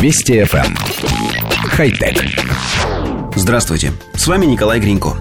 Вести FM. Эм. Хай-тек. Здравствуйте, с вами Николай Гринько.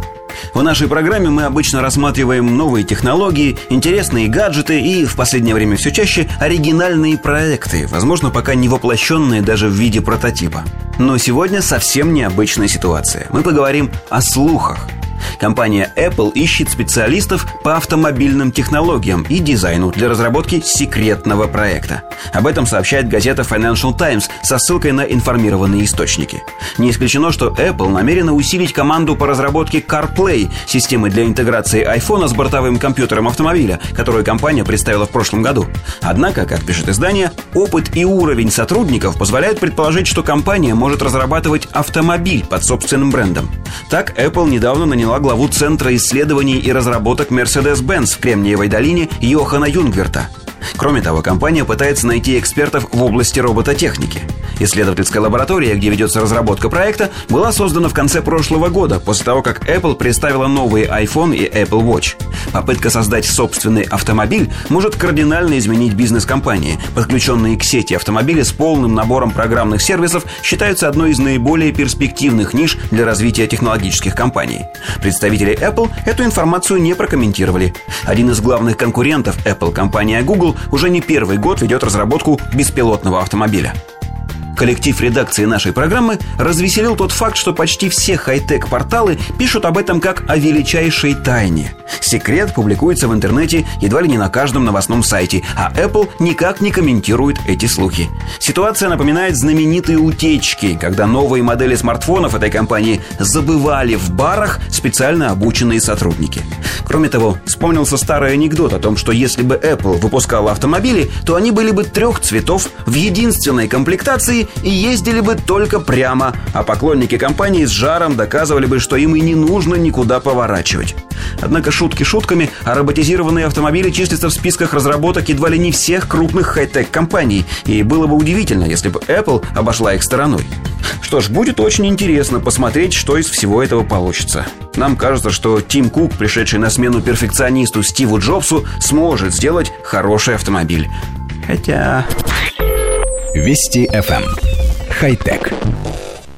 В нашей программе мы обычно рассматриваем новые технологии, интересные гаджеты и, в последнее время все чаще, оригинальные проекты, возможно, пока не воплощенные даже в виде прототипа. Но сегодня совсем необычная ситуация. Мы поговорим о слухах – Компания Apple ищет специалистов по автомобильным технологиям и дизайну для разработки секретного проекта. Об этом сообщает газета Financial Times со ссылкой на информированные источники. Не исключено, что Apple намерена усилить команду по разработке CarPlay, системы для интеграции iPhone с бортовым компьютером автомобиля, которую компания представила в прошлом году. Однако, как пишет издание, опыт и уровень сотрудников позволяют предположить, что компания может разрабатывать автомобиль под собственным брендом. Так, Apple недавно наняла главу Центра исследований и разработок Mercedes-Benz в Кремниевой долине Йохана Юнгверта. Кроме того, компания пытается найти экспертов в области робототехники. Исследовательская лаборатория, где ведется разработка проекта, была создана в конце прошлого года, после того, как Apple представила новые iPhone и Apple Watch. Попытка создать собственный автомобиль может кардинально изменить бизнес компании. Подключенные к сети автомобили с полным набором программных сервисов считаются одной из наиболее перспективных ниш для развития технологических компаний. Представители Apple эту информацию не прокомментировали. Один из главных конкурентов Apple, компания Google, уже не первый год ведет разработку беспилотного автомобиля. Коллектив редакции нашей программы развеселил тот факт, что почти все хай-тек порталы пишут об этом как о величайшей тайне. Секрет публикуется в интернете едва ли не на каждом новостном сайте, а Apple никак не комментирует эти слухи. Ситуация напоминает знаменитые утечки, когда новые модели смартфонов этой компании забывали в барах специально обученные сотрудники. Кроме того, вспомнился старый анекдот о том, что если бы Apple выпускала автомобили, то они были бы трех цветов в единственной комплектации и ездили бы только прямо, а поклонники компании с жаром доказывали бы, что им и не нужно никуда поворачивать. Однако шутки шутками, а роботизированные автомобили числятся в списках разработок едва ли не всех крупных хай-тек компаний, и было бы удивительно, если бы Apple обошла их стороной. Что ж, будет очень интересно посмотреть, что из всего этого получится. Нам кажется, что Тим Кук, пришедший на смену перфекционисту Стиву Джобсу, сможет сделать хороший автомобиль. Хотя... Вести FM. Эм. Хай-тек.